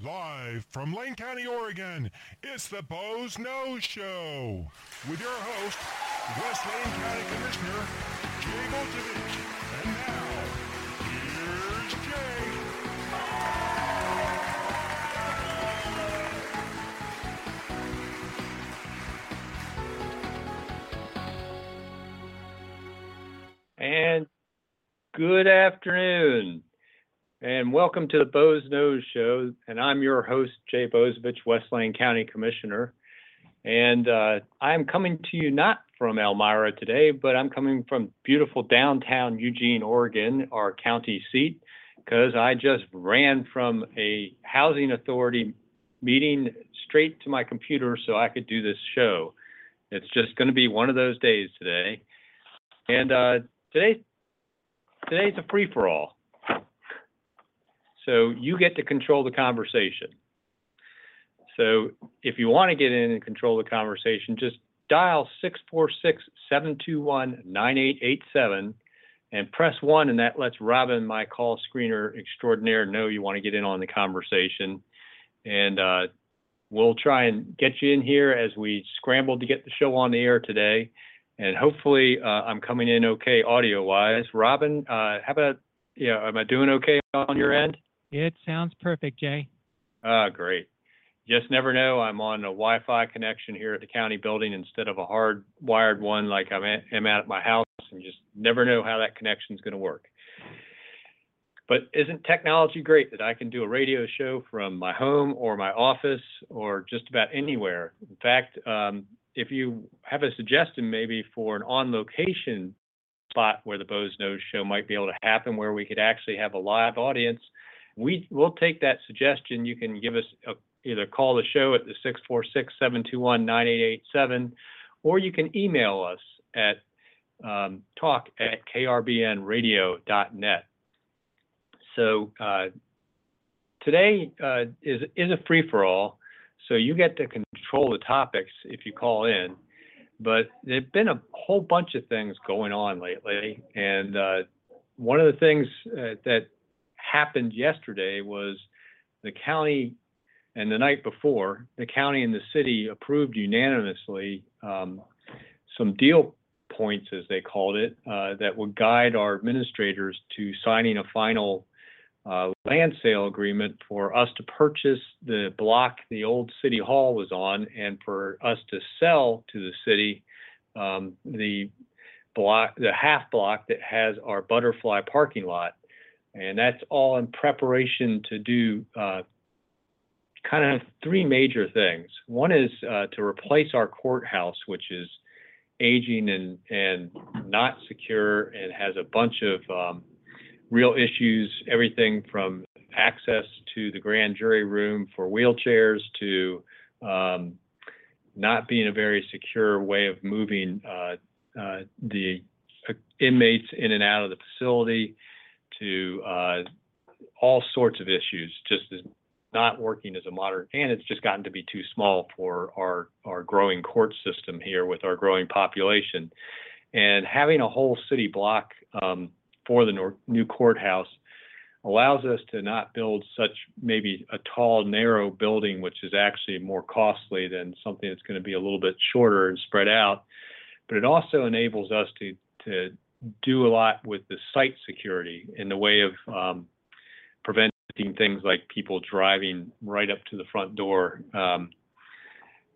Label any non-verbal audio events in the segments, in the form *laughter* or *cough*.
Live from Lane County, Oregon, it's the Boze Noze Show with your host, West Lane County Commissioner Jay Bozievich. And now, here's Jay. And good afternoon, and welcome to the Boze Noze Show. And I'm your host, Jay Bozievich, West Lane County Commissioner. And uh, I'm coming to you not from Elmira today, but I'm coming from beautiful downtown Eugene, Oregon, our county seat, because I just ran from a housing authority meeting straight to my computer so I could do this show. It's just going to be one of those days today. And uh, today, today's a free for all. So you get to control the conversation. So if you want to get in and control the conversation, just dial 646-721-9887 and press one, and that lets Robin, my call screener extraordinaire, know you want to get in on the conversation. And uh, we'll try and get you in here as we scramble to get the show on the air today. And hopefully, uh, I'm coming in okay audio wise. Robin, uh, how about, yeah, am I doing okay on your end? It sounds perfect, Jay. Ah, great. Just never know. I'm on a Wi-Fi connection here at the county building instead of a hard wired one like I'm at, am at my house, and just never know how that connection is going to work. But isn't technology great that I can do a radio show from my home or my office or just about anywhere? In fact, um, if you have a suggestion maybe for an on-location spot where the Boze Noze show might be able to happen, where we could actually have a live audience, we will take that suggestion. You can give us a, either call the show at the 646-721-9887, or you can email us at um, talk at krbnradio.net. So uh, today uh, is is a free for all. So you get to control the topics if you call in. But there've been a whole bunch of things going on lately, and uh, one of the things uh, that happened yesterday was the county, and the night before, the county and the city approved unanimously um, some deal points, as they called it, uh, that would guide our administrators to signing a final uh, land sale agreement for us to purchase the block the old city hall was on and for us to sell to the city um, the block, the half block that has our butterfly parking lot. And that's all in preparation to do uh, kind of three major things. One is uh, to replace our courthouse, which is aging and, and not secure and has a bunch of um, real issues, everything from access to the grand jury room for wheelchairs to um, not being a very secure way of moving uh, uh, the inmates in and out of the facility to uh, all sorts of issues, just as not working as a modern, and it's just gotten to be too small for our, our growing court system here with our growing population. And having a whole city block um, for the new courthouse allows us to not build such maybe a tall, narrow building, which is actually more costly than something that's going to be a little bit shorter and spread out. But it also enables us to to do a lot with the site security in the way of um, preventing things like people driving right up to the front door um,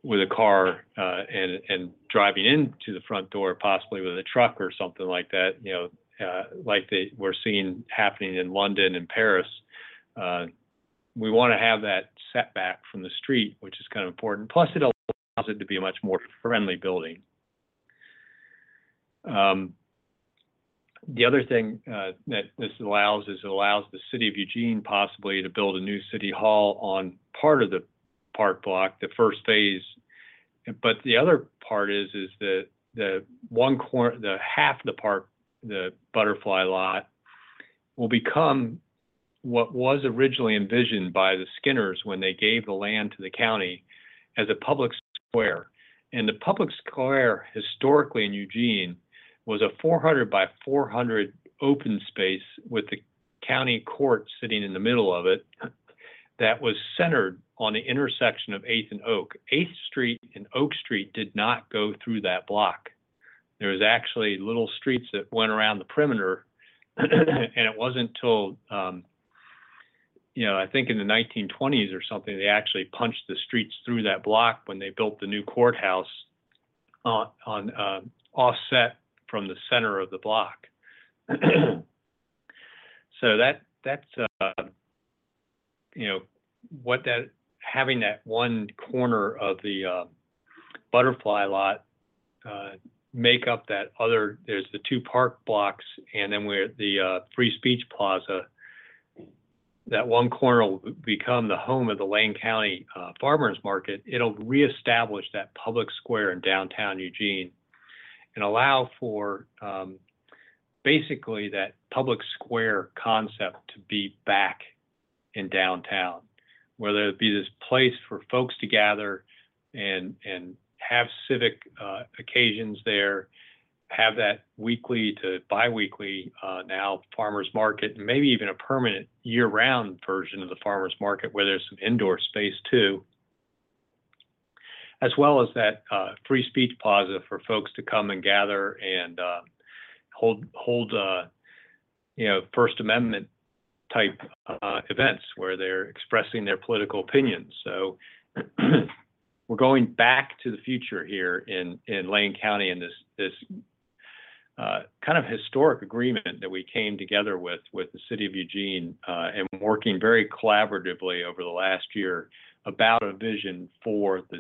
with a car uh, and and driving into the front door possibly with a truck or something like that. You know, uh, like they, we're seeing happening in London and Paris. Uh, we want to have that setback from the street, which is kind of important. Plus, it allows it to be a much more friendly building. Um, the other thing uh, that this allows is it allows the city of Eugene possibly to build a new city hall on part of the park block, the first phase. But the other part is is that the one corner, the half of the park, the butterfly lot, will become what was originally envisioned by the Skinners when they gave the land to the county as a public square. And the public square historically in Eugene was a 400 by 400 open space with the county court sitting in the middle of it that was centered on the intersection of 8th and Oak. 8th Street and Oak Street did not go through that block. There was actually little streets that went around the perimeter, *clears throat* and it wasn't until um, you know, I think in the 1920s or something, they actually punched the streets through that block when they built the new courthouse on, on uh, offset from the center of the block. *clears throat* so that that's uh, you know what that having that one corner of the uh, butterfly lot uh, make up that other. There's the two park blocks, and then we're the uh, free speech plaza that one corner will become the home of the Lane County uh, Farmers Market, it'll reestablish that public square in downtown Eugene and allow for um, basically that public square concept to be back in downtown, where there'll be this place for folks to gather and and have civic uh, occasions there have that weekly to biweekly uh, now farmers market, and maybe even a permanent year-round version of the farmers market where there's some indoor space too, as well as that uh, free speech plaza for folks to come and gather and uh, hold hold uh, you know First Amendment type uh, events where they're expressing their political opinions. So. *clears throat* we're going back to the future here in, in Lane County in this this uh, kind of historic agreement that we came together with with the city of Eugene uh, and working very collaboratively over the last year about a vision for the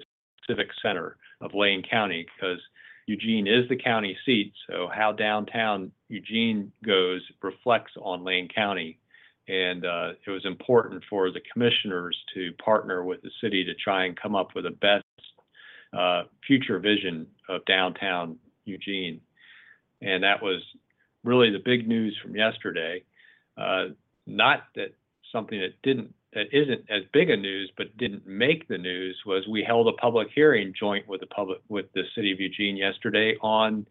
civic center of Lane County because Eugene is the county seat. So how downtown Eugene goes reflects on Lane County. And uh, it was important for the commissioners to partner with the city to try and come up with the best uh, future vision of downtown Eugene and that was really the big news from yesterday. Uh, not that something that didn't that isn't as big a news but didn't make the news was we held a public hearing joint with the public with the city of Eugene yesterday on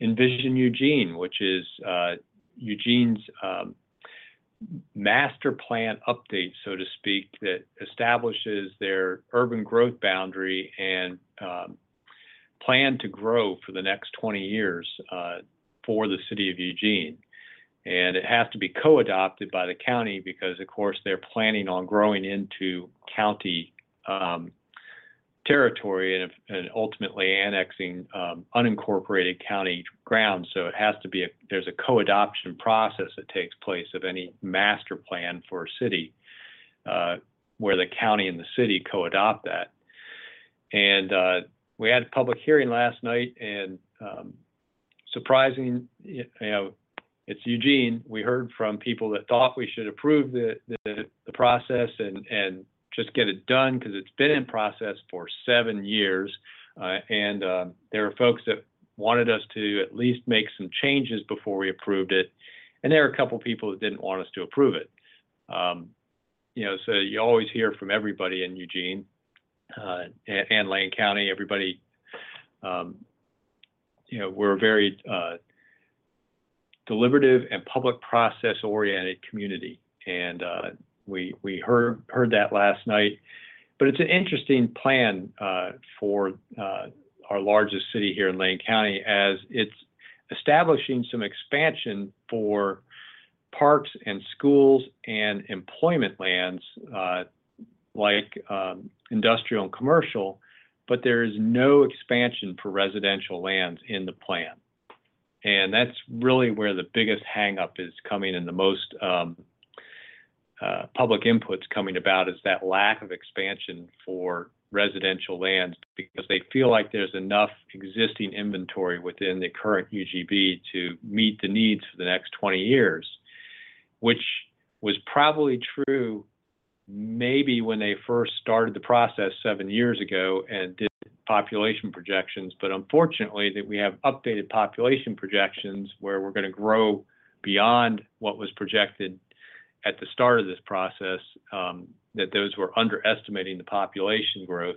Envision Eugene, which is uh, Eugene's um, master plan update, so to speak, that establishes their urban growth boundary and um, plan to grow for the next 20 years uh, for the city of Eugene. And it has to be co adopted by the county because, of course, they're planning on growing into county um, territory and, and, ultimately annexing um, unincorporated county ground. So it has to be a there's a co-adoption process that takes place of any master plan for a city, uh, where the county and the city co-adopt that. And uh, we had a public hearing last night, and um, surprising, you know, it's Eugene. We heard from people that thought we should approve the, the, the process and, and just get it done because it's been in process for seven years. Uh, and uh, there are folks that wanted us to at least make some changes before we approved it. And there are a couple people that didn't want us to approve it. Um, you know, so you always hear from everybody in Eugene uh, and, and, Lane County. Everybody um, you know, we're very uh, deliberative and public process oriented community. And uh, we, we heard, heard that last night. But it's an interesting plan uh, for uh, our largest city here in Lane County as it's establishing some expansion for parks and schools and employment lands uh, like um, industrial and commercial but there is no expansion for residential lands in the plan. And that's really where the biggest hangup is coming and the most um, uh, public inputs coming about is that lack of expansion for residential lands because they feel like there's enough existing inventory within the current UGB to meet the needs for the next 20 years, which was probably true maybe when they first started the process seven years ago and did population projections, but unfortunately that we have updated population projections where we're going to grow beyond what was projected at the start of this process, um, that those were underestimating the population growth.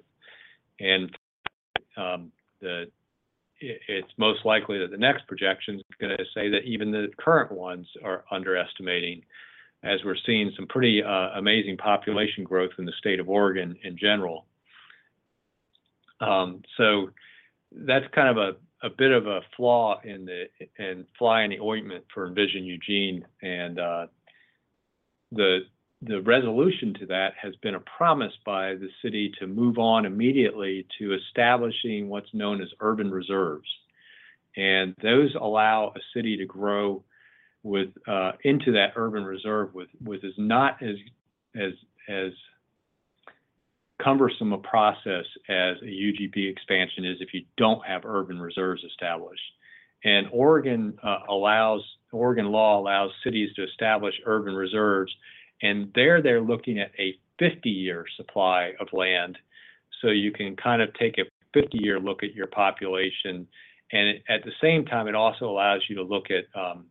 And um, the it's most likely that the next projection is going to say that even the current ones are underestimating, as we're seeing some pretty uh, amazing population growth in the state of Oregon in general. Um, so that's kind of a, a bit of a flaw in the in fly in the ointment for Envision Eugene, and uh, the the resolution to that has been a promise by the city to move on immediately to establishing what's known as urban reserves, and those allow a city to grow with uh, into that urban reserve with with is not as as as cumbersome a process as a UGB expansion is if you don't have urban reserves established. And Oregon uh, allows, Oregon law allows cities to establish urban reserves, and there they're looking at a 50 year supply of land. So you can kind of take a 50 year look at your population. And it, at the same time, it also allows you to look at um,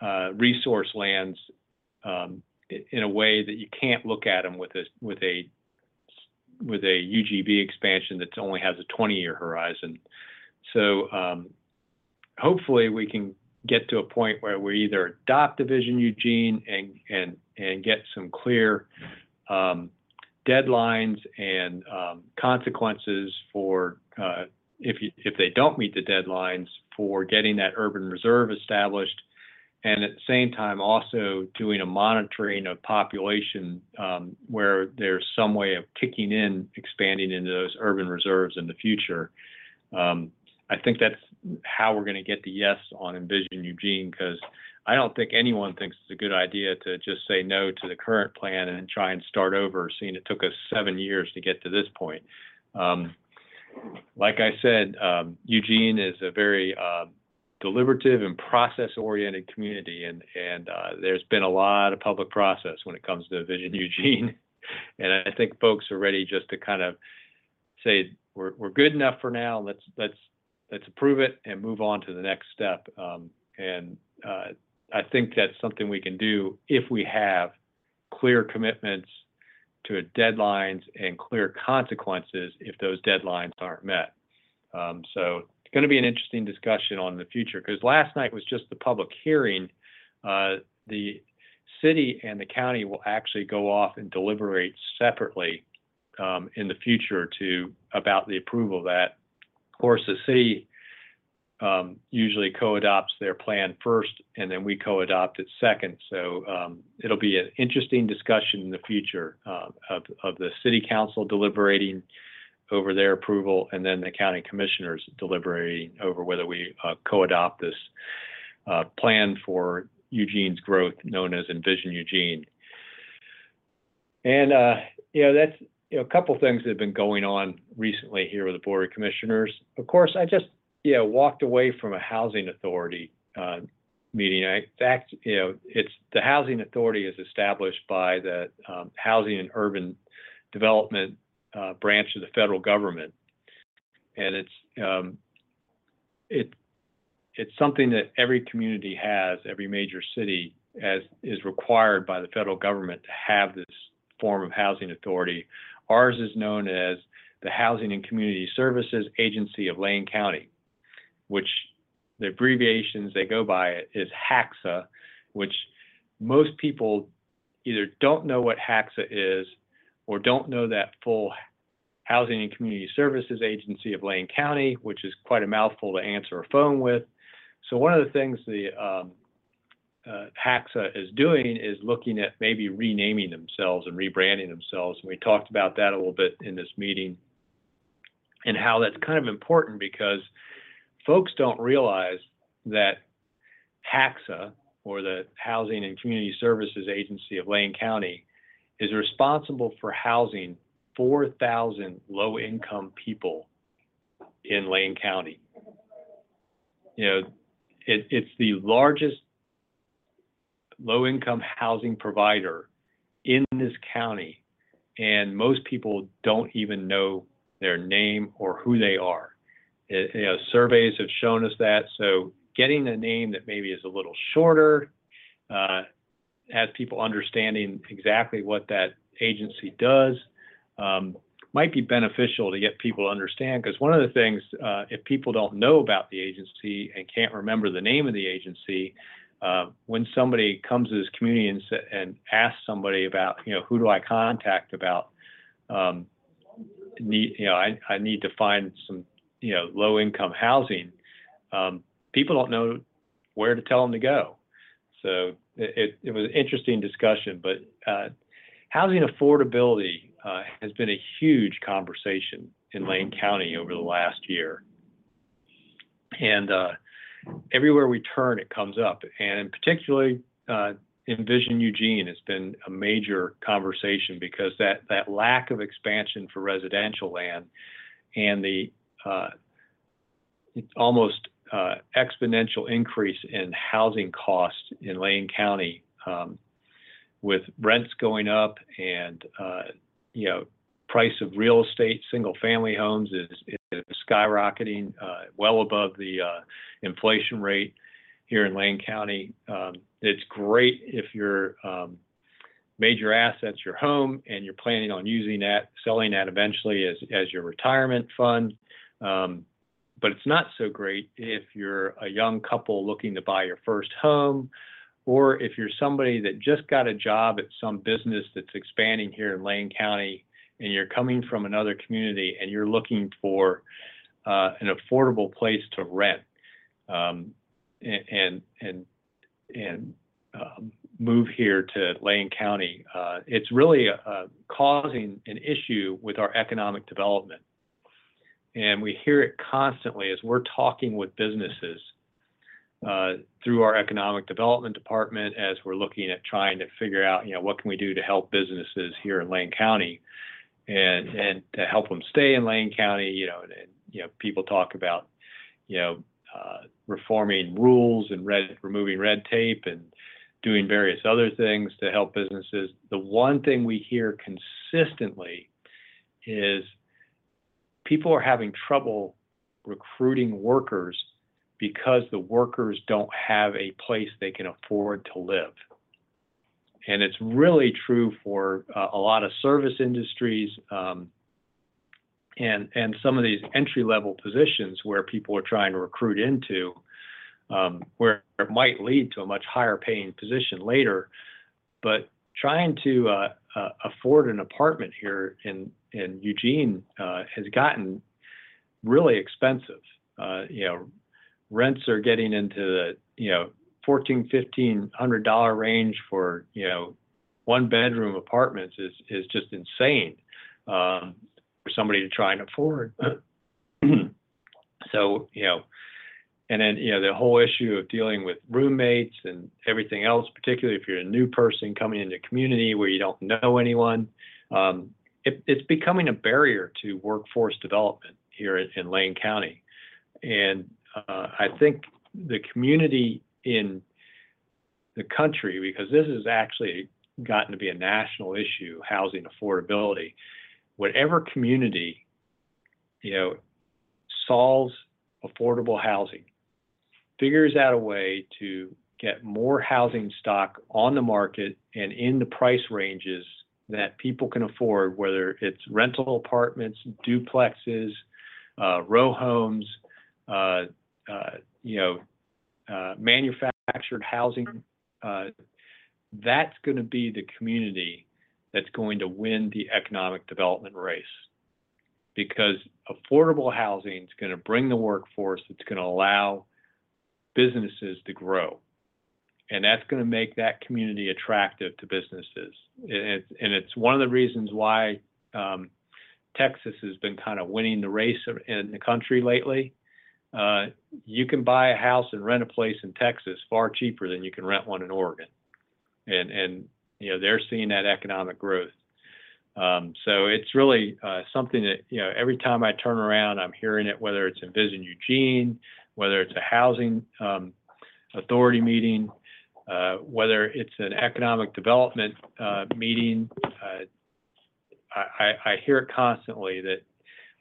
uh, resource lands um, in a way that you can't look at them with a with a with a UGB expansion that only has a 20 year horizon. So um, hopefully we can get to a point where we either adopt Envision Eugene and and and get some clear um, deadlines and um, consequences for uh, if you, if they don't meet the deadlines for getting that urban reserve established and at the same time also doing a monitoring of population um, where there's some way of kicking in expanding into those urban reserves in the future. Um, I think that's how we're going to get the yes on Envision Eugene because I don't think anyone thinks it's a good idea to just say no to the current plan and try and start over, seeing it took us seven years to get to this point. Um, like I said, um, Eugene is a very uh, deliberative and process-oriented community, and and uh, there's been a lot of public process when it comes to Envision Eugene, *laughs* and I think folks are ready just to kind of say we're we're good enough for now. Let's let's let's approve it and move on to the next step. Um, and uh, I think that's something we can do if we have clear commitments to deadlines and clear consequences if those deadlines aren't met. Um, so going to be an interesting discussion on the future because last night was just the public hearing. Uh, the city and the county will actually go off and deliberate separately um, in the future to about the approval of that. Of course, the city um, usually co-adopts their plan first, and then we co-adopt it second. So um, it'll be an interesting discussion in the future uh, of, of the city council deliberating over their approval, and then the county commissioners deliberating over whether we uh, co-adopt this uh, plan for Eugene's growth, known as Envision Eugene. And uh, you know that's you know a couple things that have been going on recently here with the board of commissioners. Of course, I just you know walked away from a housing authority uh, meeting. I fact you know it's the housing authority is established by the um, Housing and Urban Development uh, branch of the federal government, and it's um, it it's something that every community has, every major city as is required by the federal government to have this form of housing authority. Ours is known as the Housing and Community Services Agency of Lane County, which the abbreviations they go by is HACSA, which most people either don't know what HACSA is or don't know that full Housing and Community Services Agency of Lane County, which is quite a mouthful to answer a phone with. So one of the things the um, uh, HACSA is doing is looking at maybe renaming themselves and rebranding themselves. And we talked about that a little bit in this meeting and how that's kind of important because folks don't realize that HACSA, or the Housing and Community Services Agency of Lane County, is responsible for housing 4,000 low income people in Lane County. You know, it, it's the largest low income housing provider in this county, and most people don't even know their name or who they are. It, you know, surveys have shown us that. So getting a name that maybe is a little shorter, uh, has people understanding exactly what that agency does, um, might be beneficial to get people to understand. Because one of the things, uh, if people don't know about the agency and can't remember the name of the agency, uh, when somebody comes to this community and, and asks somebody about, you know, who do I contact about, um, need, you know, I, I need to find some, you know, low income housing. Um, people don't know where to tell them to go. So it, it, was an interesting discussion, but uh, housing affordability uh, has been a huge conversation in Lane County over the last year. And uh, everywhere we turn, it comes up. And particularly uh, Envision Eugene has been a major conversation because that, that lack of expansion for residential land and the uh, almost uh, exponential increase in housing costs in Lane County um, with rents going up and uh, you know price of real estate, single family homes is, is skyrocketing uh, well above the uh, inflation rate here in Lane County. Um, it's great if your um, major assets, your home, and you're planning on using that, selling that eventually as, as your retirement fund. Um, but it's not so great if you're a young couple looking to buy your first home, or if you're somebody that just got a job at some business that's expanding here in Lane County and you're coming from another community and you're looking for uh, an affordable place to rent um, and and and um, move here to Lane County, uh, it's really uh, causing an issue with our economic development. And we hear it constantly as we're talking with businesses uh, through our economic development department as we're looking at trying to figure out, you know, what can we do to help businesses here in Lane County and and to help them stay in Lane County, you know, and, and you know, people talk about, you know, uh, reforming rules and red, removing red tape and doing various other things to help businesses. The one thing we hear consistently is people are having trouble recruiting workers because the workers don't have a place they can afford to live. And it's really true for uh, a lot of service industries um, and, and some of these entry level positions where people are trying to recruit into, um, where it might lead to a much higher paying position later. But trying to uh, uh, afford an apartment here in in Eugene uh, has gotten really expensive. Uh, you know, rents are getting into the you know fourteen fifteen hundred dollar range for you know one bedroom apartments is is just insane um, for somebody to try and afford. so you know. And then, you know, the whole issue of dealing with roommates and everything else, particularly if you're a new person coming into a community where you don't know anyone, um, it, it's becoming a barrier to workforce development here in, in Lane County. And uh, I think the community in the country, because this has actually gotten to be a national issue, housing affordability, whatever community, you know, solves affordable housing, figures out a way to get more housing stock on the market and in the price ranges that people can afford, whether it's rental apartments, duplexes, uh, row homes, uh, uh, you know, uh, manufactured housing. Uh, that's going to be the community that's going to win the economic development race because affordable housing is going to bring the workforce that's going to allow businesses to grow and that's going to make that community attractive to businesses. And it's, one of the reasons why um, Texas has been kind of winning the race in the country lately. Uh, you can buy a house and rent a place in Texas far cheaper than you can rent one in Oregon, and and you know they're seeing that economic growth. Um, so it's really uh, something that you know every time I turn around, I'm hearing it. Whether it's Envision Eugene, whether it's a housing um, authority meeting, uh, whether it's an economic development uh, meeting, uh, I, I, hear it constantly that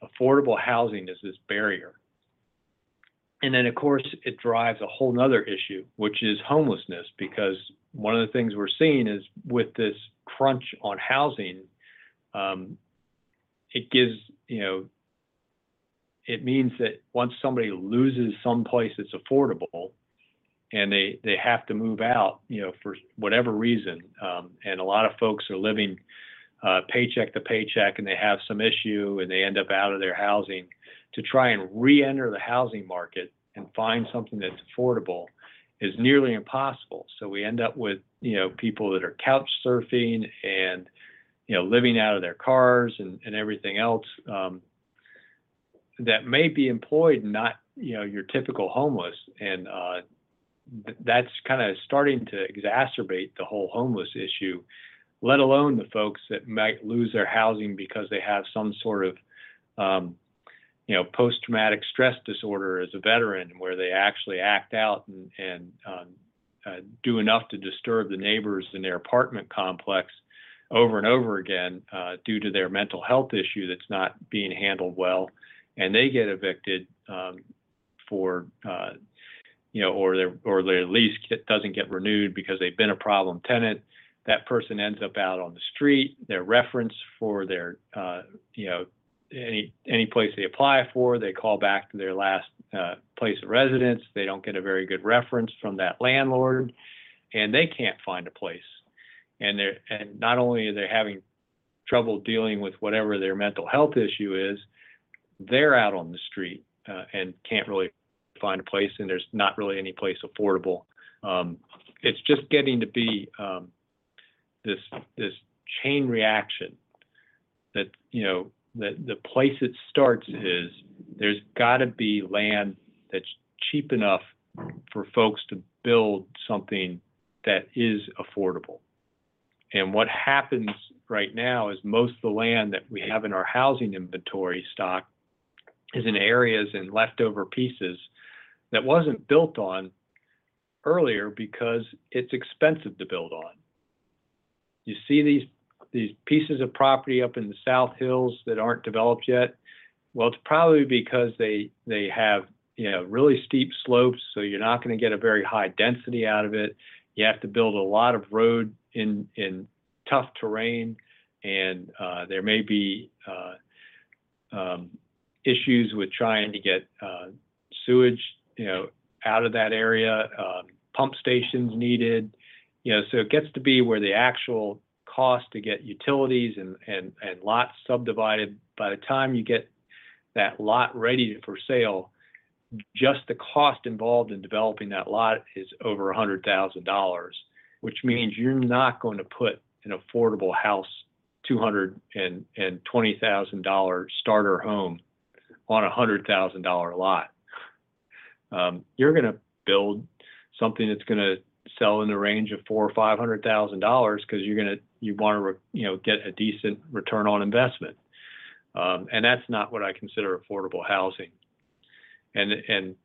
affordable housing is this barrier. And then, of course, it drives a whole nother issue, which is homelessness, because one of the things we're seeing is with this crunch on housing, um, it gives, you know, it means that once somebody loses some place that's affordable and they, they have to move out, you know, for whatever reason, um, and a lot of folks are living uh, paycheck to paycheck and they have some issue and they end up out of their housing to try and re-enter the housing market and find something that's affordable is nearly impossible. So we end up with you know people that are couch surfing and you know living out of their cars and, and everything else um, that may be employed, not you know your typical homeless, and uh, that's kind of starting to exacerbate the whole homeless issue let alone the folks that might lose their housing because they have some sort of um, you know post-traumatic stress disorder as a veteran where they actually act out and, and um, uh, do enough to disturb the neighbors in their apartment complex over and over again uh, due to their mental health issue that's not being handled well. And they get evicted um, for uh, you know or their or their lease get, doesn't get renewed because they've been a problem tenant that person ends up out on the street. Their reference for their, uh, you know, any any place they apply for, they call back to their last uh, place of residence. They don't get a very good reference from that landlord, and they can't find a place. And they're and not only are they having trouble dealing with whatever their mental health issue is, they're out on the street uh, and can't really find a place, and there's not really any place affordable. Um, it's just getting to be um, this this chain reaction that you know that the place it starts is there's got to be land that's cheap enough for folks to build something that is affordable. And what happens right now is most of the land that we have in our housing inventory stock is in areas and leftover pieces that wasn't built on earlier because it's expensive to build on you see these these pieces of property up in the South Hills that aren't developed yet. Well, it's probably because they they have you know really steep slopes, so you're not going to get a very high density out of it. You have to build a lot of road in in tough terrain, and uh, there may be uh, um, issues with trying to get uh, sewage you know out of that area. Um, pump stations needed you know, so it gets to be where the actual cost to get utilities and, and, and lots subdivided, by the time you get that lot ready for sale, just the cost involved in developing that lot is over $100,000, which means you're not going to put an affordable house, $220,000 starter home on a $100,000 lot. Um, you're going to build something that's going to sell in the range of four or five hundred thousand dollars because you're gonna you want to you know get a decent return on investment, um, and that's not what I consider affordable housing. And and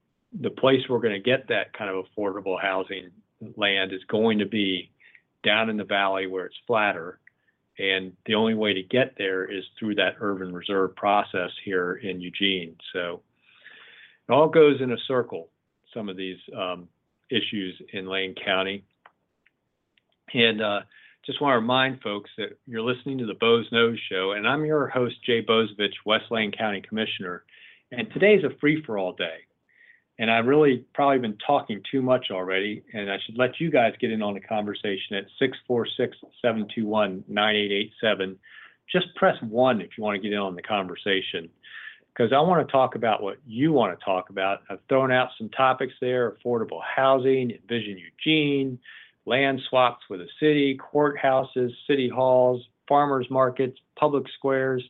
the place we're going to get that kind of affordable housing land is going to be down in the valley where it's flatter. And the only way to get there is through that urban reserve process here in Eugene. So it all goes in a circle, some of these um, issues in Lane County. And uh, just want to remind folks that you're listening to the Boze Noze Show, and I'm your host, Jay Bozievich, West Lane County Commissioner. And today's a free for all day. And I've really probably been talking too much already, and I should let you guys get in on the conversation at 646 721 9887. Just press one if you want to get in on the conversation because I want to talk about what you want to talk about. I've thrown out some topics there affordable housing, Envision Eugene, land swaps with the city, courthouses, city halls, farmers markets, public squares.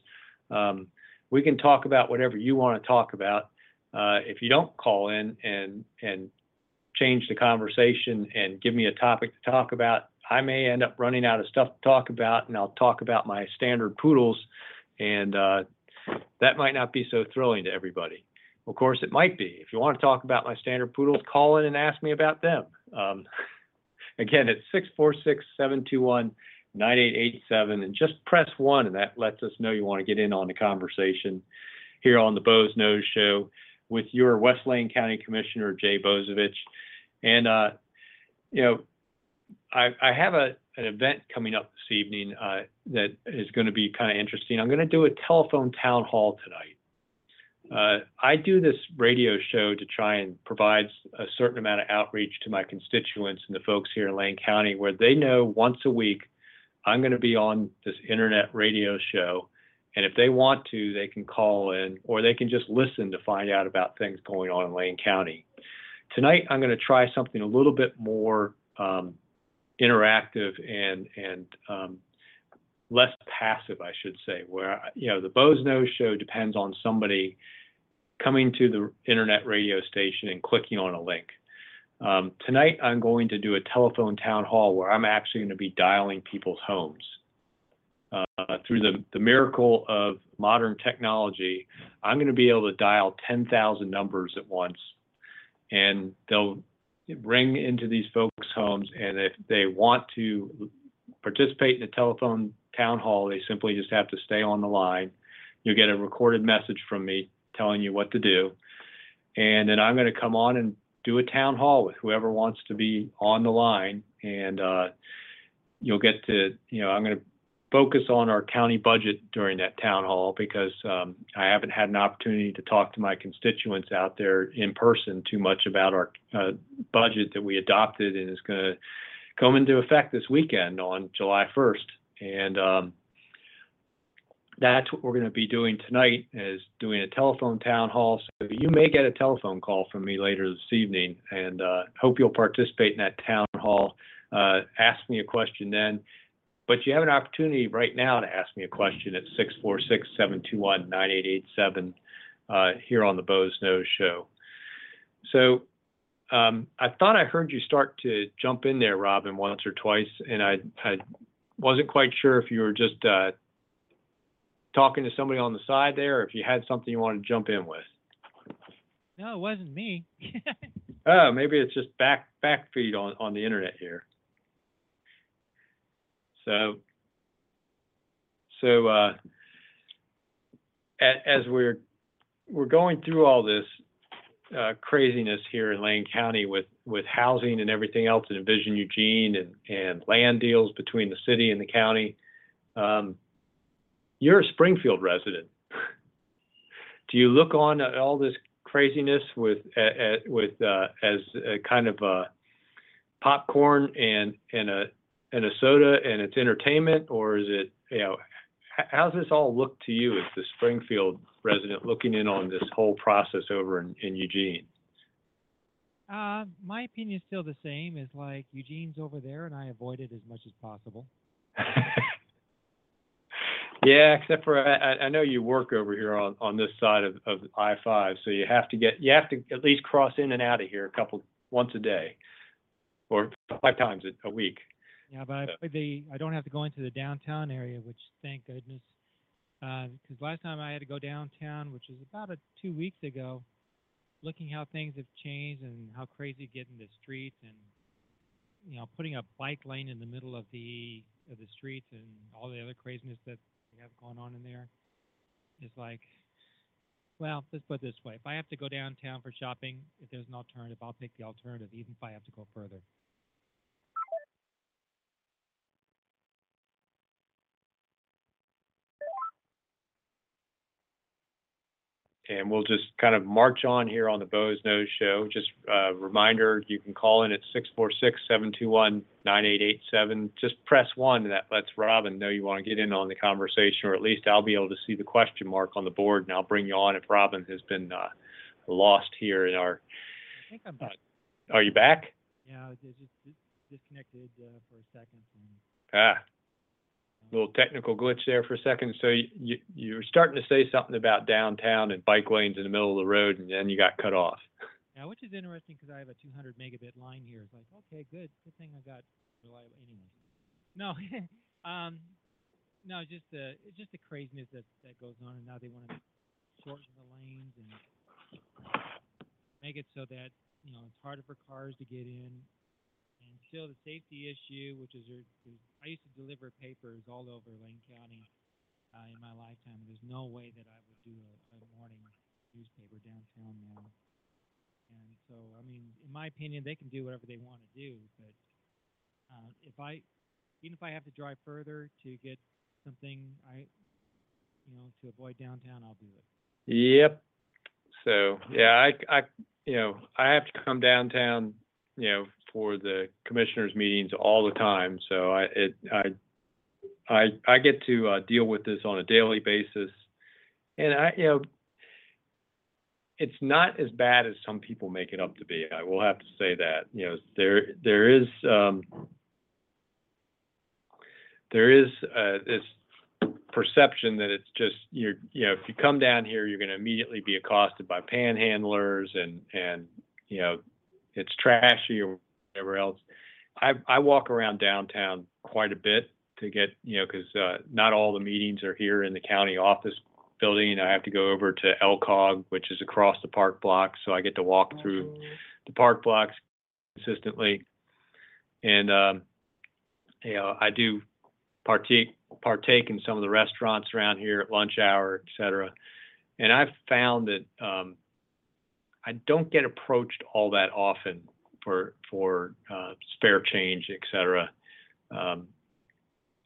Um, we can talk about whatever you want to talk about. Uh, if you don't call in and and change the conversation and give me a topic to talk about, I may end up running out of stuff to talk about, and I'll talk about my standard poodles and uh, that might not be so thrilling to everybody. Of course, it might be. If you want to talk about my standard poodles, call in and ask me about them. Um, *laughs* again, it's 646 721 9887, and just press one, and that lets us know you want to get in on the conversation. here on the Boze Noze Show with your West Lane County Commissioner, Jay Bozievich. And, uh, you know, I, I have a, an event coming up this evening uh, that is going to be kind of interesting. I'm going to do a telephone town hall tonight. Uh, I do this radio show to try and provide a certain amount of outreach to my constituents and the folks here in Lane County where they know once a week I'm going to be on this internet radio show. And if they want to, they can call in or they can just listen to find out about things going on in Lane County. Tonight, I'm going to try something a little bit more um, interactive and and um, less passive, I should say. Where you know the Boze Noze Show depends on somebody coming to the internet radio station and clicking on a link. Um, tonight, I'm going to do a telephone town hall where I'm actually going to be dialing people's homes. Uh, through the, the miracle of modern technology, I'm going to be able to dial 10,000 numbers at once, and they'll ring into these folks' homes. And if they want to participate in the telephone town hall, they simply just have to stay on the line. You'll get a recorded message from me telling you what to do. And then I'm going to come on and do a town hall with whoever wants to be on the line. And uh, you'll get to, you know, I'm going to focus on our county budget during that town hall because um, I haven't had an opportunity to talk to my constituents out there in person too much about our uh, budget that we adopted and is going to come into effect this weekend on July 1st. And um, that's what we're going to be doing tonight is doing a telephone town hall. So you may get a telephone call from me later this evening and uh, hope you'll participate in that town hall. Uh, ask me a question then. But you have an opportunity right now to ask me a question at 646-721-9887 uh, here on the Boze Noze Show. So um, I thought I heard you start to jump in there, Robin, once or twice, and I, I wasn't quite sure if you were just uh, talking to somebody on the side there, or if you had something you wanted to jump in with. No, it wasn't me. *laughs* oh, maybe it's just back back feed on on the internet here. So, so uh, as we're we're going through all this uh, craziness here in Lane County with with housing and everything else and Envision Eugene and and land deals between the city and the county. Um, you're a Springfield resident. Do you look on at all this craziness with uh, with uh, as a kind of a popcorn and and a and a soda and it's entertainment, or is it you know how's this all look to you as the Springfield resident looking in on this whole process over in, in Eugene? Uh, my opinion is still the same. Is like Eugene's over there, and I avoid it as much as possible. *laughs* yeah, except for I, I know you work over here on, on this side of, of I five, so you have to get you have to at least cross in and out of here a couple once a day, or five times a, a week. Yeah, but I, the I don't have to go into the downtown area, which thank goodness. Because uh, last time I had to go downtown, which was about a, two weeks ago, looking how things have changed and how crazy getting the streets and you know putting a bike lane in the middle of the of the streets and all the other craziness that we have going on in there. It's like, well, let's put it this way: if I have to go downtown for shopping, if there's an alternative, I'll pick the alternative, even if I have to go further. And we'll just kind of march on here on the Boze Noze Show. Just a reminder, you can call in at 646-721-9887. Just press one, and that lets Robin know you want to get in on the conversation, or at least I'll be able to see the question mark on the board, and I'll bring you on if Robin has been uh, lost here in our. I think I'm back. Uh, are you back? Yeah, I just disconnected uh, for a second. Ah, little technical glitch there for a second. So you, you were starting to say something about downtown and bike lanes in the middle of the road, and then you got cut off. Yeah, which is interesting because I have a 200 megabit line here. It's like, okay, good, good thing I got reliable. Anyway, no, *laughs* um, no, just the it's just the craziness that that goes on, and now they want to shorten the lanes and make it so that you know it's harder for cars to get in still the safety issue, which is, I used to deliver papers all over Lane County. uh, in my lifetime. There's no way that I would do a, a morning newspaper downtown now. And so, I mean, in my opinion, they can do whatever they want to do. But uh, if I, even if I have to drive further to get something, I, you know, to avoid downtown, I'll do it. Yep. So, yeah, I, I, you know, I have to come downtown, you know, for the commissioners meetings all the time. So I, it, I, I, I get to uh, deal with this on a daily basis. And I, you know, it's not as bad as some people make it up to be. I will have to say that. You know, there, there is, um, there is uh, this perception that it's just you're you know if you come down here you're going to immediately be accosted by panhandlers and and you know it's trashy or whatever else. I i walk around downtown quite a bit to get you know because uh, not all the meetings are here in the county office building. I have to go over to lcog which is across the park block so i get to walk through the park blocks consistently. And um you know i do partake partake in some of the restaurants around here at lunch hour, et cetera. And I've found that um, I don't get approached all that often for for uh, spare change, et cetera, um,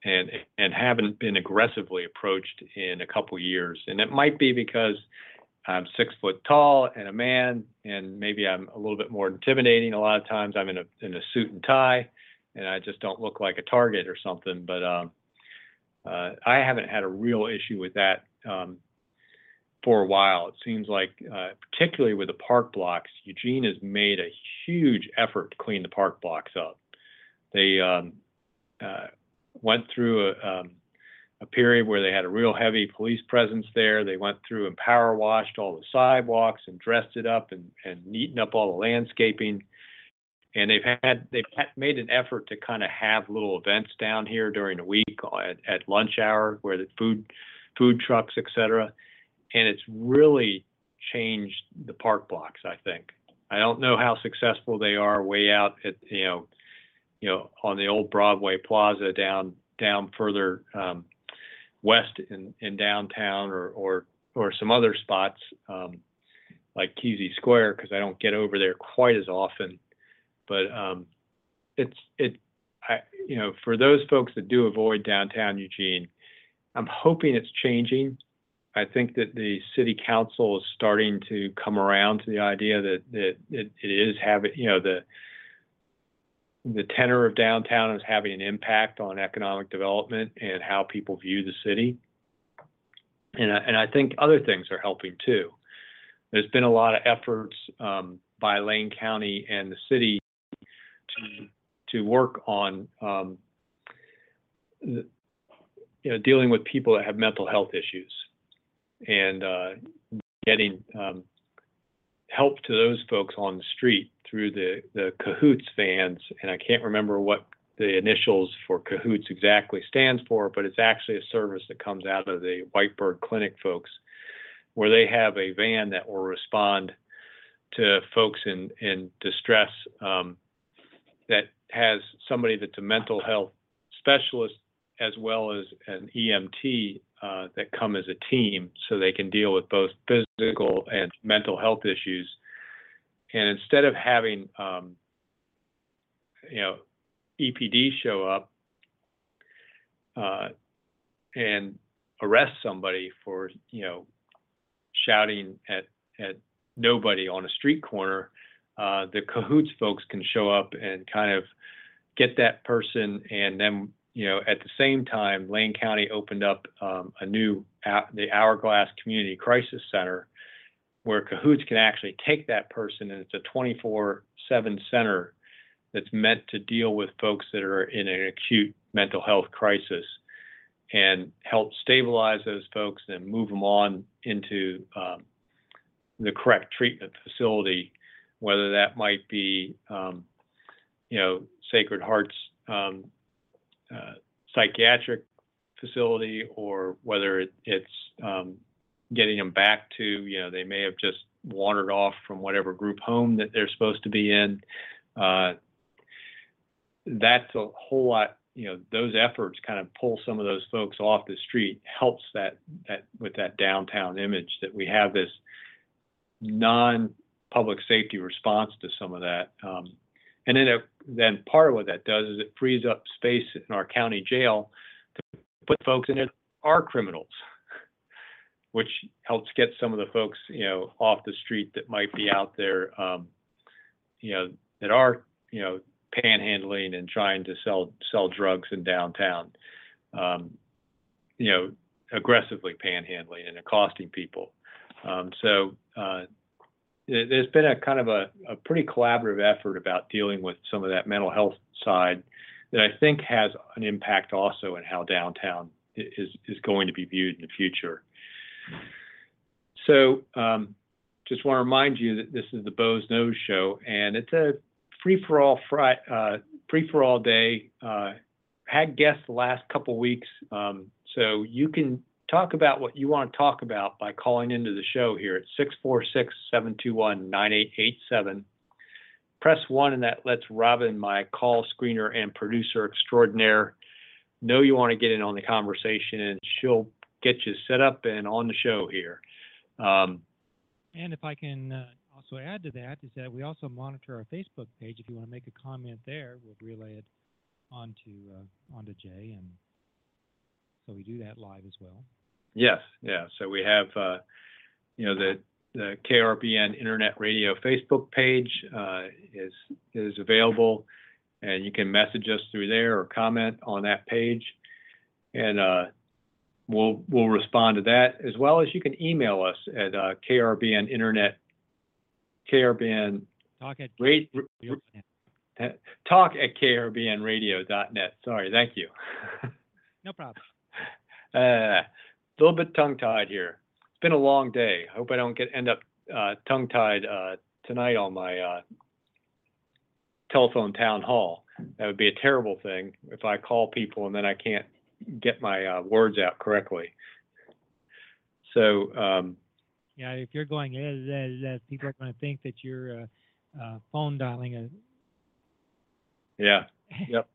and and haven't been aggressively approached in a couple years. And it might be because I'm six foot tall and a man, and maybe I'm a little bit more intimidating. A lot of times I'm in a in a suit and tie, and I just don't look like a target or something. But um, uh, I haven't had a real issue with that um, for a while. It seems like, uh, particularly with the park blocks, Eugene has made a huge effort to clean the park blocks up. They um, uh, went through a, um, a, period where they had a real heavy police presence there. They went through and power washed all the sidewalks and dressed it up and, and neatened up all the landscaping and they've had they've made an effort to kind of have little events down here during the week at, at lunch hour where the food food trucks etc and it's really changed the park blocks i think i don't know how successful they are way out at you know you know on the old broadway plaza down down further um, west in, in downtown or or or some other spots um, like Kesey Square because I don't get over there quite as often but um, it's it I you know for those folks that do avoid downtown Eugene, I'm hoping it's changing. I think that the city council is starting to come around to the idea that that it, it is having you know the the tenor of downtown is having an impact on economic development and how people view the city. And, and I think other things are helping too. There's been a lot of efforts um, by Lane County and the city to to work on um, you know dealing with people that have mental health issues and uh, getting um, help to those folks on the street through the the Cahoots vans and I can't remember what the initials for Cahoots exactly stands for, but it's actually a service that comes out of the White Bird Clinic folks, where they have a van that will respond to folks in in distress um, that has somebody that's a mental health specialist as well as an EMT uh, that come as a team so they can deal with both physical and mental health issues. And instead of having, um, you know, EPD show up uh, and arrest somebody for, you know, shouting at, at nobody on a street corner, uh, the cahoots folks can show up and kind of get that person and then you know at the same time lane county opened up um, a new the hourglass community crisis center where cahoots can actually take that person and it's a 24 7 center that's meant to deal with folks that are in an acute mental health crisis and help stabilize those folks and move them on into um, the correct treatment facility whether that might be, um, you know, Sacred Heart's um, uh, psychiatric facility or whether it, it's um, getting them back to, you know, they may have just wandered off from whatever group home that they're supposed to be in. Uh, that's a whole lot you know those efforts kind of pull some of those folks off the street helps that that with that downtown image that we have this non public safety response to some of that um, and then it, then part of what that does is it frees up space in our county jail to put folks in there are criminals which helps get some of the folks you know off the street that might be out there um, you know that are you know panhandling and trying to sell sell drugs in downtown. Um, you know, aggressively panhandling and accosting people. Um, so uh, there's been a kind of a, a, pretty collaborative effort about dealing with some of that mental health side that I think has an impact also in how downtown is is going to be viewed in the future. So um, just want to remind you that this is the Boze Noze Show, and it's a free for all uh, free for all day. Uh, had guests the last couple weeks, um, so you can talk about what you want to talk about by calling into the show here at 646-721-9887. Press one, and that lets Robin, my call screener and producer extraordinaire, know you want to get in on the conversation, and she'll get you set up and on the show here. Um, and if I can uh, also add to that is that we also monitor our Facebook page. If you want to make a comment there, we'll relay it onto uh, onto Jay, and so we do that live as well. Yes, yeah. So we have uh, you know the the KRBN Internet Radio Facebook page uh, is is available, and you can message us through there or comment on that page, and uh, we'll we'll respond to that as well as you can email us at uh, KRBN Internet KRBN talk at rate, talk at krbnradio.net. Sorry, thank you. no problem. *laughs* Uh, a little bit tongue tied here. It's been a long day. I hope I don't get end up uh, tongue tied uh, tonight on my uh, telephone town hall. That would be a terrible thing if I call people and then I can't get my uh, words out correctly. So um, yeah, if you're going, eh, eh, people are going to think that you're uh, uh, phone dialing a. Yeah. *laughs* Yep.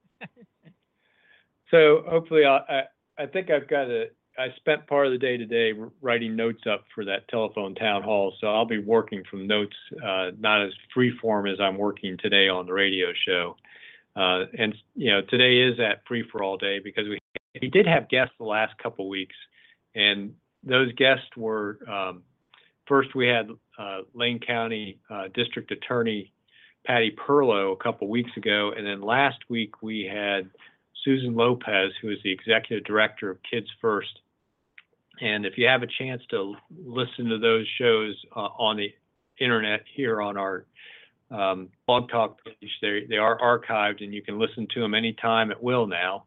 so hopefully, I, I I think I've got a. I spent part of the day today writing notes up for that telephone town hall, so I'll be working from notes, uh, not as free form as I'm working today on the radio show. Uh, and you know, today is that free for all day because we we did have guests the last couple weeks, and those guests were um, First, we had uh, Lane County uh, District Attorney Patty Perlow a couple weeks ago, and then last week we had Susan Lopez, who is the executive director of Kids First. And if you have a chance to listen to those shows uh, on the internet here on our um, blog talk page, they they are archived, and you can listen to them anytime at will now.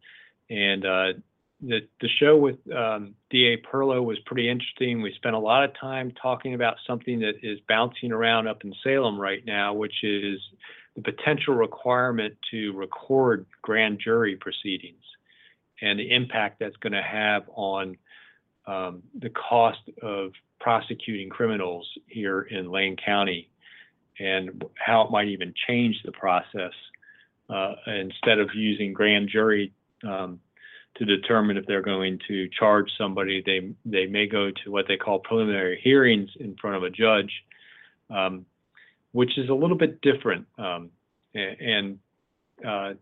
And uh, the the show with um, DA Perlow was pretty interesting. We spent a lot of time talking about something that is bouncing around up in Salem right now, which is the potential requirement to record grand jury proceedings and the impact that's going to have on um, the cost of prosecuting criminals here in Lane County and how it might even change the process uh, instead of using grand jury um, to determine if they're going to charge somebody. They they may go to what they call preliminary hearings in front of a judge, um, which is a little bit different um, and uh,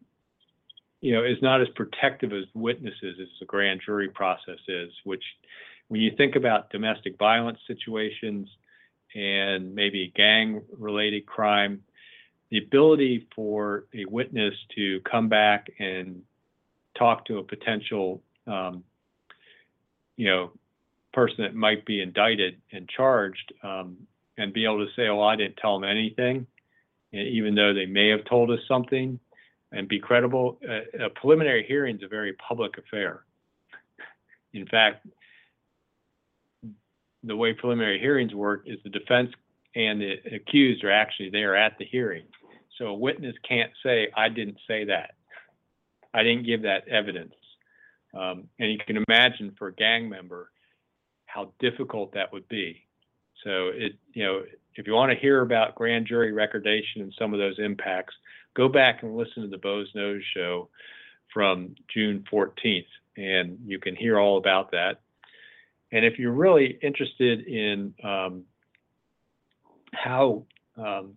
you know is not as protective as witnesses as the grand jury process is. Which, when you think about domestic violence situations and maybe gang-related crime, the ability for a witness to come back and talk to a potential, um, you know, person that might be indicted and charged, um, and be able to say, "Oh, I didn't tell them anything," even though they may have told us something, and be credible. a preliminary hearing is a very public affair. In fact, the way preliminary hearings work is the defense and the accused are actually there at the hearing. So a witness can't say, I didn't say that. I didn't give that evidence. Um, and you can imagine for a gang member how difficult that would be. So it, you know, if you want to hear about grand jury recordation and some of those impacts, go back and listen to the Boze Noze show from June 14th, and you can hear all about that. And if you're really interested in um, how um,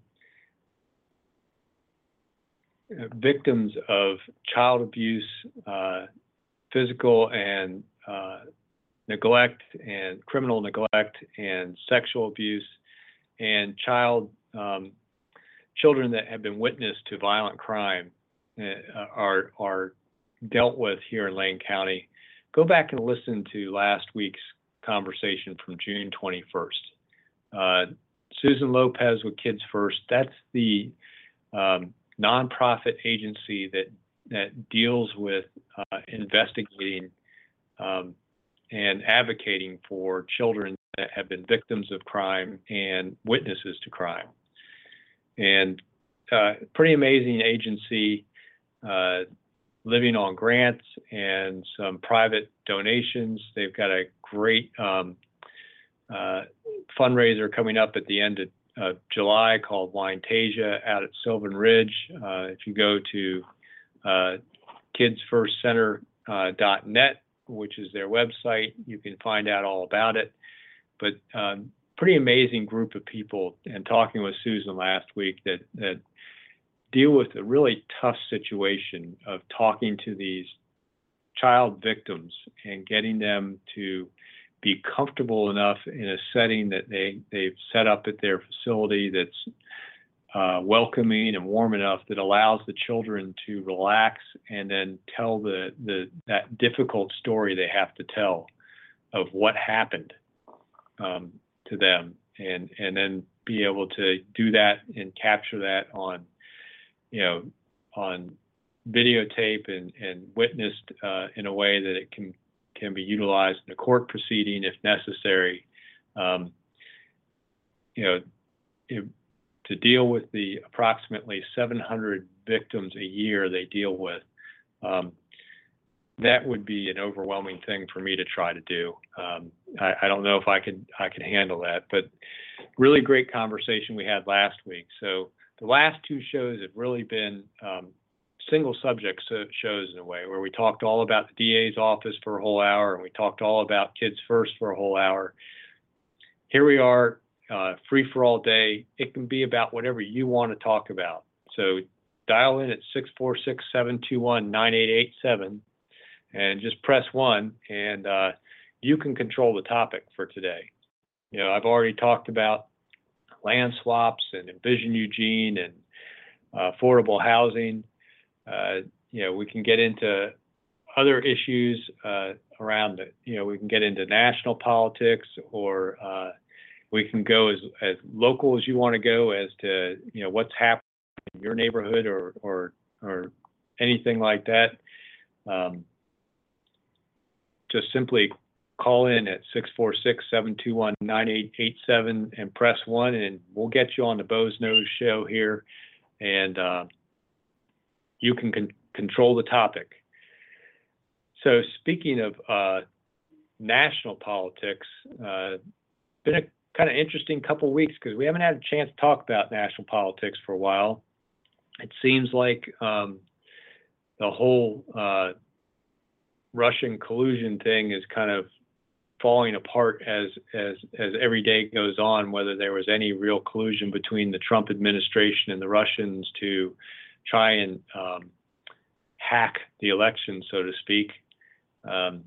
victims of child abuse, uh, physical and uh, neglect, and criminal neglect, and sexual abuse, and child um, children that have been witness to violent crime uh, are are dealt with here in Lane County. Go back and listen to last week's conversation from June 21st. Uh, Susan Lopez with Kids First. That's the um, nonprofit agency that that deals with uh, investigating um, and advocating for children that have been victims of crime and witnesses to crime. And uh, pretty amazing agency, uh, living on grants and some private donations. They've got a great um, uh, fundraiser coming up at the end of uh, July called Winetasia out at Sylvan Ridge. Uh, if you go to uh, kidsfirstcenter.net, uh, which is their website, you can find out all about it. But um, pretty amazing group of people. And talking with Susan last week, that that deal with a really tough situation of talking to these child victims and getting them to be comfortable enough in a setting that they they've set up at their facility that's uh, welcoming and warm enough that allows the children to relax and then tell the the that difficult story they have to tell of what happened um, to them and and then be able to do that and capture that on you know on videotape and and witnessed uh, in a way that it can can be utilized in a court proceeding if necessary. Um, you know, it, to deal with the approximately 700 victims a year they deal with, um, that would be an overwhelming thing for me to try to do. Um, I, I, don't know if I could I could handle that, but really great conversation we had last week. So the last two shows have really been um, single subject shows in a way where we talked all about the DA's office for a whole hour and we talked all about Kids First for a whole hour. Here we are, uh, free for all day. It can be about whatever you want to talk about. So dial in at 646 721 9887 and just press one, and uh, you can control the topic for today. You know, I've already talked about land swaps and Envision Eugene and uh, affordable housing. Uh, you know, we can get into other issues uh, around, the, you know, we can get into national politics or uh, we can go as, as local as you want to go as to, you know, what's happening in your neighborhood or, or, or anything like that. Um, just simply call in at 646-721-9887 and press one and we'll get you on the Boze Noze show here. And uh, you can con- control the topic. So, speaking of uh, national politics, uh, been a kind of interesting couple weeks because we haven't had a chance to talk about national politics for a while. It seems like um, the whole uh, Russian collusion thing is kind of falling apart as as as every day goes on. Whether there was any real collusion between the Trump administration and the Russians to try and um, hack the election, so to speak. Um,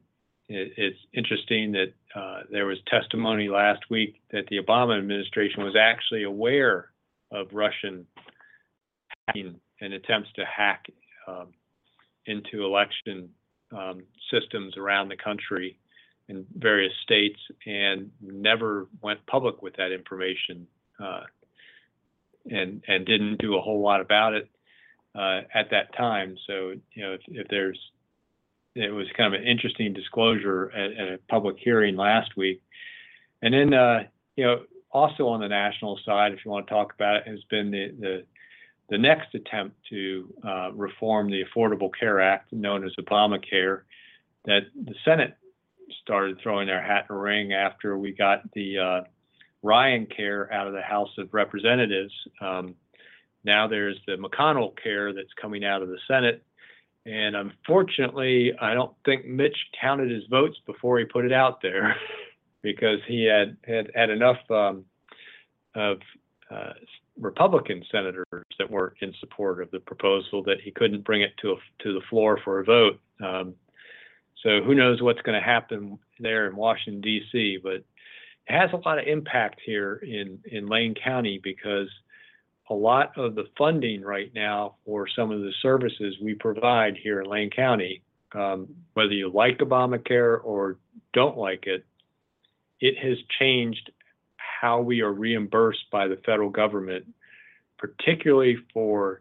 it, it's interesting that uh, there was testimony last week that the Obama administration was actually aware of Russian hacking and attempts to hack um, into election um, systems around the country in various states and never went public with that information uh, and and didn't do a whole lot about it uh, at that time. So, you know, if, if, there's, it was kind of an interesting disclosure at, at a public hearing last week. And then, uh, you know, also on the national side, if you want to talk about it, has been the, the, the next attempt to uh, reform the Affordable Care Act, known as Obamacare, that the Senate started throwing their hat in the ring after we got the uh, Ryan Care out of the House of Representatives. Um, now there's the McConnell care that's coming out of the Senate, And unfortunately, I don't think Mitch counted his votes before he put it out there *laughs* because he had had, had enough um, of uh, Republican senators that were in support of the proposal that he couldn't bring it to a, to the floor for a vote. Um, so who knows what's going to happen there in Washington D.C. But it has a lot of impact here in in Lane County because a lot of the funding right now for some of the services we provide here in Lane County, um, whether you like Obamacare or don't like it, it has changed how we are reimbursed by the federal government, particularly for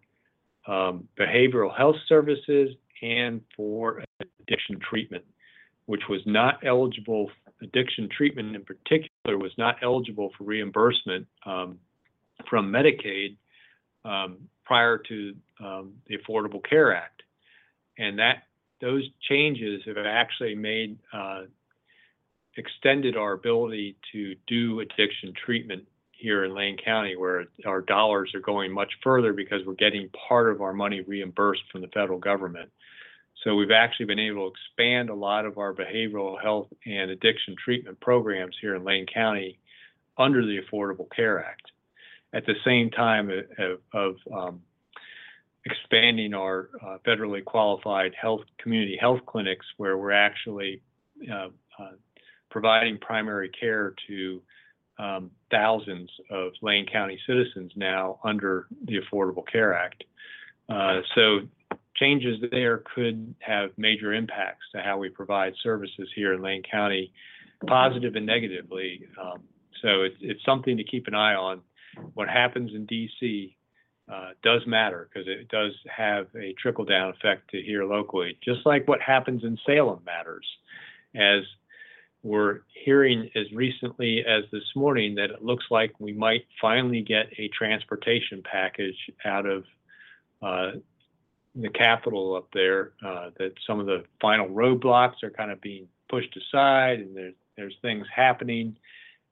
um, behavioral health services and for addiction treatment, which was not eligible, addiction treatment in particular was not eligible for reimbursement um, from Medicaid um, prior to um, the Affordable Care Act. And that those changes have actually made uh, extended our ability to do addiction treatment here in Lane County, where our dollars are going much further because we're getting part of our money reimbursed from the federal government. So we've actually been able to expand a lot of our behavioral health and addiction treatment programs here in Lane County under the Affordable Care Act. At the same time of, of um, expanding our uh, federally qualified health community health clinics, where we're actually uh, uh, providing primary care to um, thousands of Lane County citizens now under the Affordable Care Act. Uh, so changes there could have major impacts to how we provide services here in Lane County, positive and negatively. Um, so it's something to keep an eye on. What happens in DC uh, does matter because it does have a trickle down effect to here locally, just like what happens in Salem matters. As we're hearing as recently as this morning that it looks like we might finally get a transportation package out of uh, the capital up there, uh, that some of the final roadblocks are kind of being pushed aside and there's, there's things happening.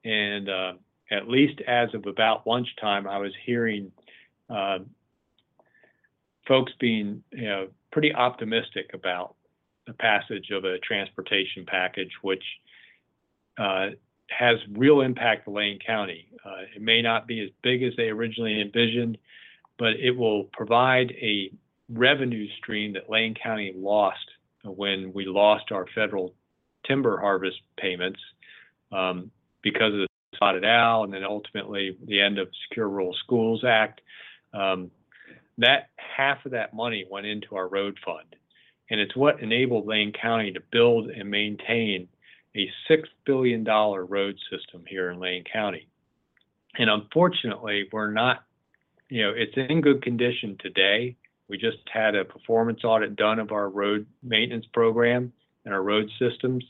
And uh, at least as of about lunchtime, I was hearing uh, folks being you know, pretty optimistic about the passage of a transportation package, which uh, has real impact to Lane County. Uh, it may not be as big as they originally envisioned, but it will provide a revenue stream that Lane County lost when we lost our federal timber harvest payments um, because of the spotted owl and then ultimately the end of Secure Rural Schools Act. Um, that half of that money went into our road fund. And it's what enabled Lane County to build and maintain a $6 billion road system here in Lane County. And unfortunately, we're not, you know, it's in good condition today. We just had a performance audit done of our road maintenance program and our road systems.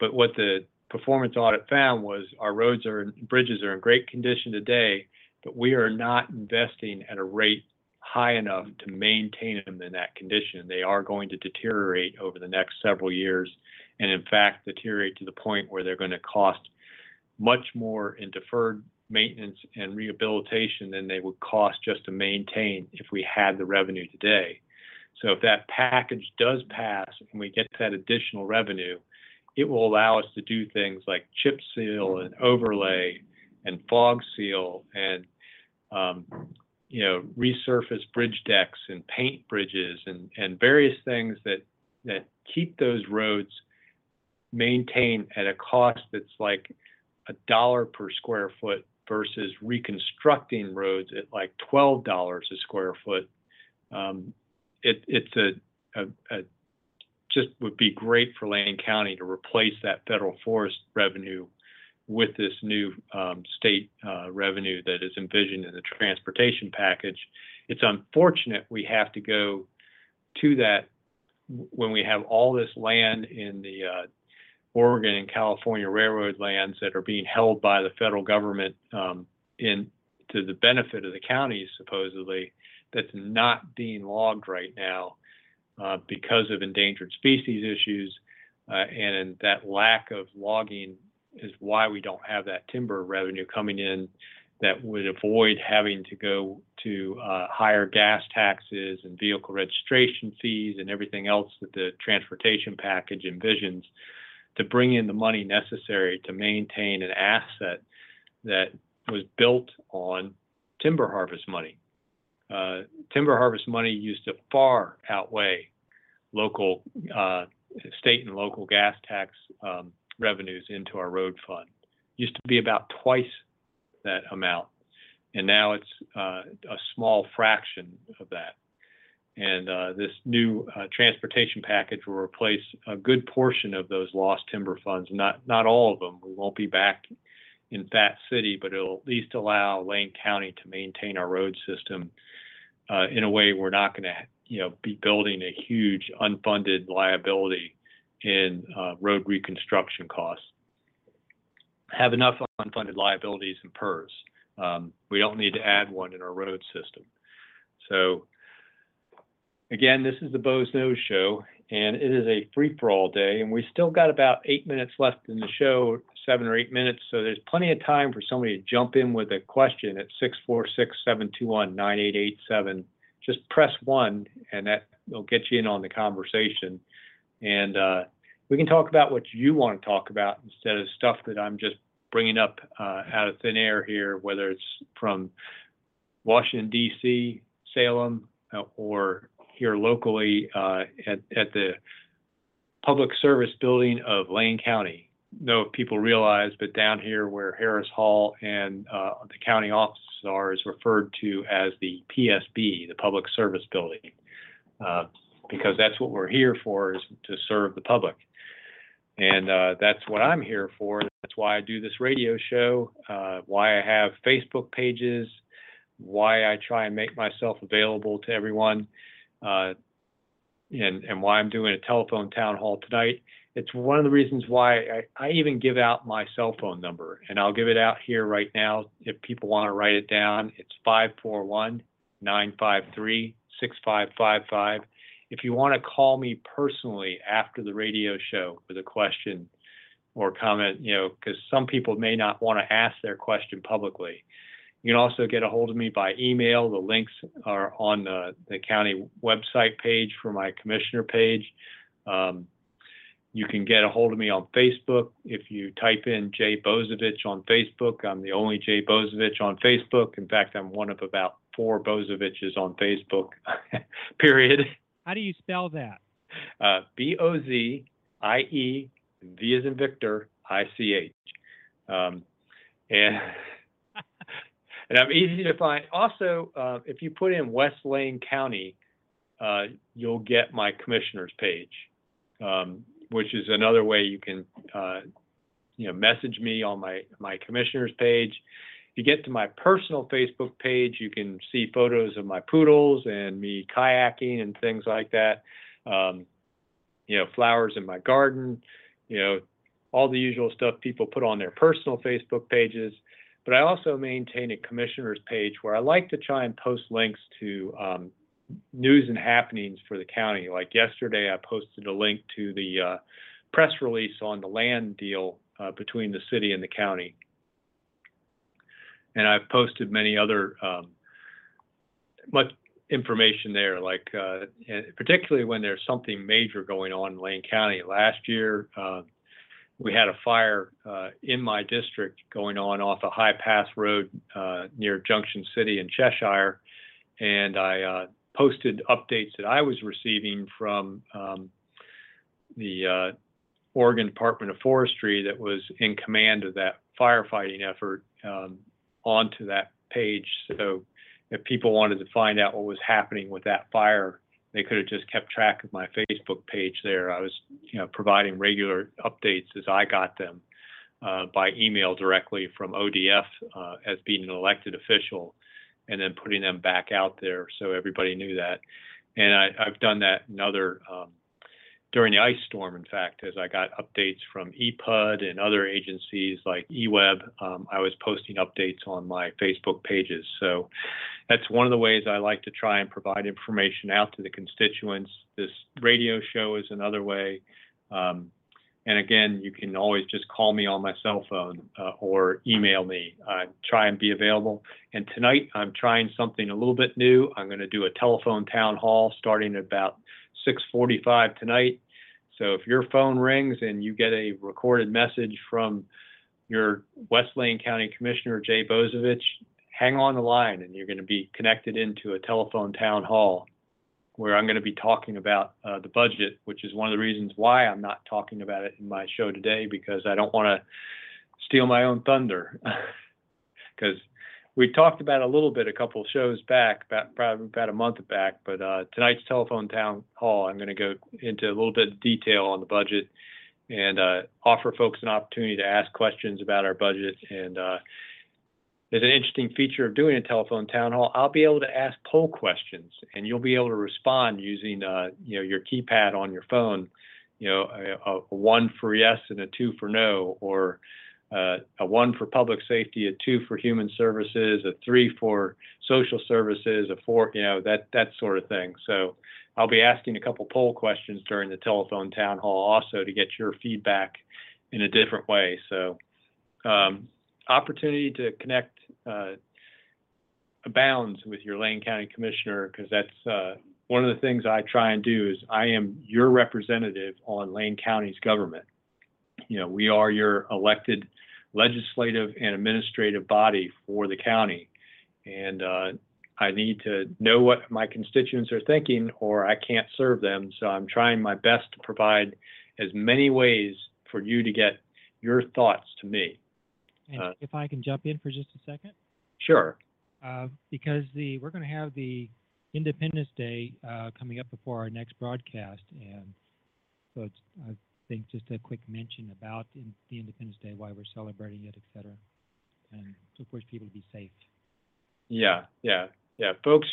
But what the performance audit found was our roads are bridges are in great condition today, but we are not investing at a rate high enough to maintain them in that condition. They are going to deteriorate over the next several years and in fact deteriorate to the point where they're going to cost much more in deferred maintenance and rehabilitation than they would cost just to maintain if we had the revenue today. So if that package does pass and we get that additional revenue, it will allow us to do things like chip seal and overlay and fog seal and um, you know resurface bridge decks and paint bridges and, and various things that that keep those roads maintain at a cost that's like a dollar per square foot versus reconstructing roads at like twelve dollars a square foot. Um, it, it's a, a, a, just would be great for Lane County to replace that federal forest revenue with this new um, state uh, revenue that is envisioned in the transportation package. It's unfortunate we have to go to that when we have all this land in the uh, Oregon and California railroad lands that are being held by the federal government um, in to the benefit of the counties, supposedly, that's not being logged right now uh, because of endangered species issues. Uh, and that lack of logging is why we don't have that timber revenue coming in that would avoid having to go to uh, higher gas taxes and vehicle registration fees and everything else that the transportation package envisions to bring in the money necessary to maintain an asset that was built on timber harvest money. Uh, timber harvest money used to far outweigh local, uh, state and local gas tax um, revenues into our road fund. Used to be about twice that amount, and now it's uh, a small fraction of that. And uh, this new uh, transportation package will replace a good portion of those lost timber funds. Not not all of them. We won't be back in Fat City, but it'll at least allow Lane County to maintain our road system in a way we're not going to, you know, be building a huge unfunded liability in uh, road reconstruction costs. Have enough unfunded liabilities in PERS. Um, we don't need to add one in our road system. So again, this is the Boze Noze Show, and it is a free for all day. And we still got about eight minutes left in the show, seven or eight minutes. So there's plenty of time for somebody to jump in with a question at 646 721 9887. Just press one, and that will get you in on the conversation. And uh, we can talk about what you want to talk about instead of stuff that I'm just bringing up uh, out of thin air here, whether it's from Washington, D.C., Salem, uh, or here locally uh, at, at the public service building of Lane County. No people realize, but down here where Harris Hall and uh, the county offices are is referred to as the PSB, the Public Service Building, uh, because that's what we're here for is to serve the public. And uh, that's what I'm here for. That's why I do this radio show, uh, why I have Facebook pages, why I try and make myself available to everyone uh, and, and why I'm doing a telephone town hall tonight. It's one of the reasons why I, I even give out my cell phone number, and I'll give it out here right now if people want to write it down. It's 541 953 6555. If you want to call me personally after the radio show with a question or comment, you know, because some people may not want to ask their question publicly. You can also get a hold of me by email. The links are on the, the county website page for my commissioner page. Um, you can get a hold of me on Facebook. If you type in Jay Bozievich on Facebook, I'm the only Jay Bozievich on Facebook. In fact, I'm one of about four Bozieviches on Facebook, *laughs* period. How do you spell that? Uh, B O Z I E V as in Victor I C H. Um, and and I'm easy to find. Also, uh, if you put in West Lane County, uh, you'll get my commissioner's page, um, which is another way you can, uh, you know, message me on my my commissioner's page. If you get to my personal Facebook page, you can see photos of my poodles and me kayaking and things like that. Um, you know, flowers in my garden. You know, all the usual stuff people put on their personal Facebook pages. But I also maintain a commissioner's page where I like to try and post links to um, news and happenings for the county. Like yesterday, I posted a link to the uh, press release on the land deal uh, between the city and the county. And I've posted many other um, much information there, like uh, particularly when there's something major going on in Lane County. Last year, uh, we had a fire uh, in my district going on off a high pass road uh, near Junction City in Cheshire, and I uh, posted updates that I was receiving from um, the uh, Oregon Department of Forestry that was in command of that firefighting effort um, onto that page. So if people wanted to find out what was happening with that fire, they could have just kept track of my Facebook page there. I was, you know, providing regular updates as I got them uh, by email directly from ODF uh, as being an elected official, and then putting them back out there so everybody knew that. And I, have done that in other um, during the ice storm, in fact, as I got updates from EPUD and other agencies like eWeb, um, I was posting updates on my Facebook pages. So that's one of the ways I like to try and provide information out to the constituents. This radio show is another way. Um, And again, you can always just call me on my cell phone uh, or email me. Uh, try and be available. And tonight, I'm trying something a little bit new. I'm going to do a telephone town hall starting about 6:45 tonight. So if your phone rings and you get a recorded message from your West Lane County Commissioner Jay Bozievich, hang on the line, and you're going to be connected into a telephone town hall where I'm going to be talking about uh, the budget, which is one of the reasons why I'm not talking about it in my show today because I don't want to steal my own thunder. *laughs* Because we talked about a little bit a couple shows back, about, probably about a month back, but uh, tonight's telephone town hall, I'm going to go into a little bit of detail on the budget and uh, offer folks an opportunity to ask questions about our budget and uh, there's an interesting feature of doing a telephone town hall. I'll be able to ask poll questions, and you'll be able to respond using, uh, you know, your keypad on your phone. You know, a, a one for yes and a two for no, or uh, a one for public safety, a two for human services, a three for social services, a four, you know, that that sort of thing. So I'll be asking a couple poll questions during the telephone town hall also to get your feedback in a different way. So um, opportunity to connect uh, abounds with your Lane County Commissioner because that's uh, one of the things I try and do is I am your representative on Lane County's government. You know, we are your elected legislative and administrative body for the county. And uh, I need to know what my constituents are thinking or I can't serve them. So I'm trying my best to provide as many ways for you to get your thoughts to me. And Uh, if I can jump in for just a second, Sure. uh, because the we're going to have the Independence Day uh, coming up before our next broadcast, and so it's, I think just a quick mention about in, the Independence Day, why we're celebrating it, et cetera, and to push people to be safe. Yeah, yeah, yeah. Folks,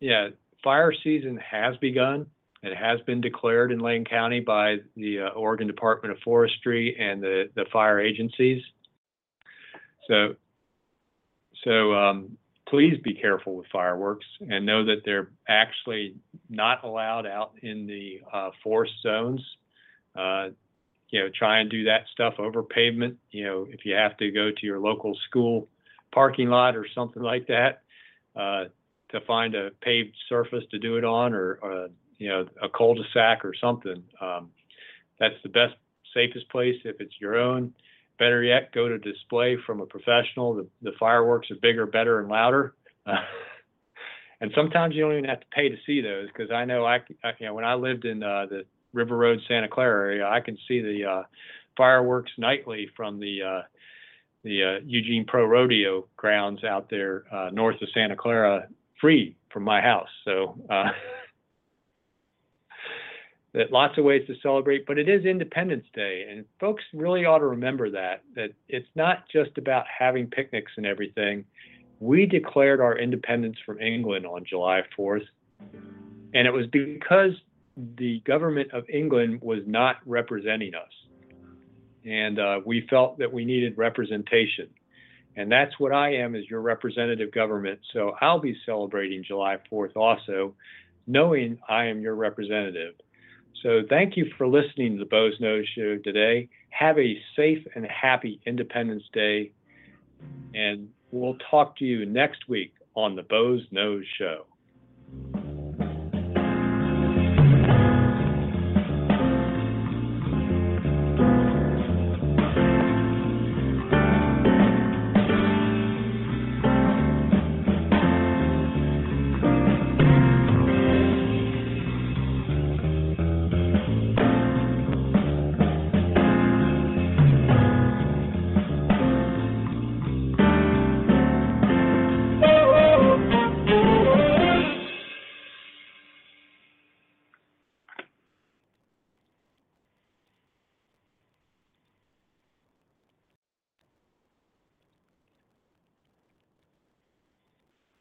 yeah, fire season has begun. It has been declared in Lane County by the uh, Oregon Department of Forestry and the, the fire agencies. So, so um, please be careful with fireworks and know that they're actually not allowed out in the uh, forest zones. Uh, you know, try and do that stuff over pavement. You know, if you have to go to your local school parking lot or something like that uh, to find a paved surface to do it on, or, or you know, a cul-de-sac or something. Um, that's the best, safest place if it's your own. Better yet, go to display from a professional. The, the fireworks are bigger, better, and louder. Uh, *laughs* and sometimes you don't even have to pay to see those because I know I, I, you know, when I lived in uh, the River Road, Santa Clara area, I can see the uh, fireworks nightly from the uh, the uh, Eugene Pro Rodeo grounds out there uh, north of Santa Clara, free from my house. So. Uh, *laughs* that lots of ways to celebrate, but it is Independence Day, and folks really ought to remember that that it's not just about having picnics and everything. We declared our independence from England on July 4th, and it was because the government of England was not representing us, and uh, we felt that we needed representation, and that's what I am as your representative government. So I'll be celebrating July 4th also, knowing I am your representative. So thank you for listening to the Boze Noze Show today. Have a safe and happy Independence Day. And we'll talk to you next week on the Boze Noze Show.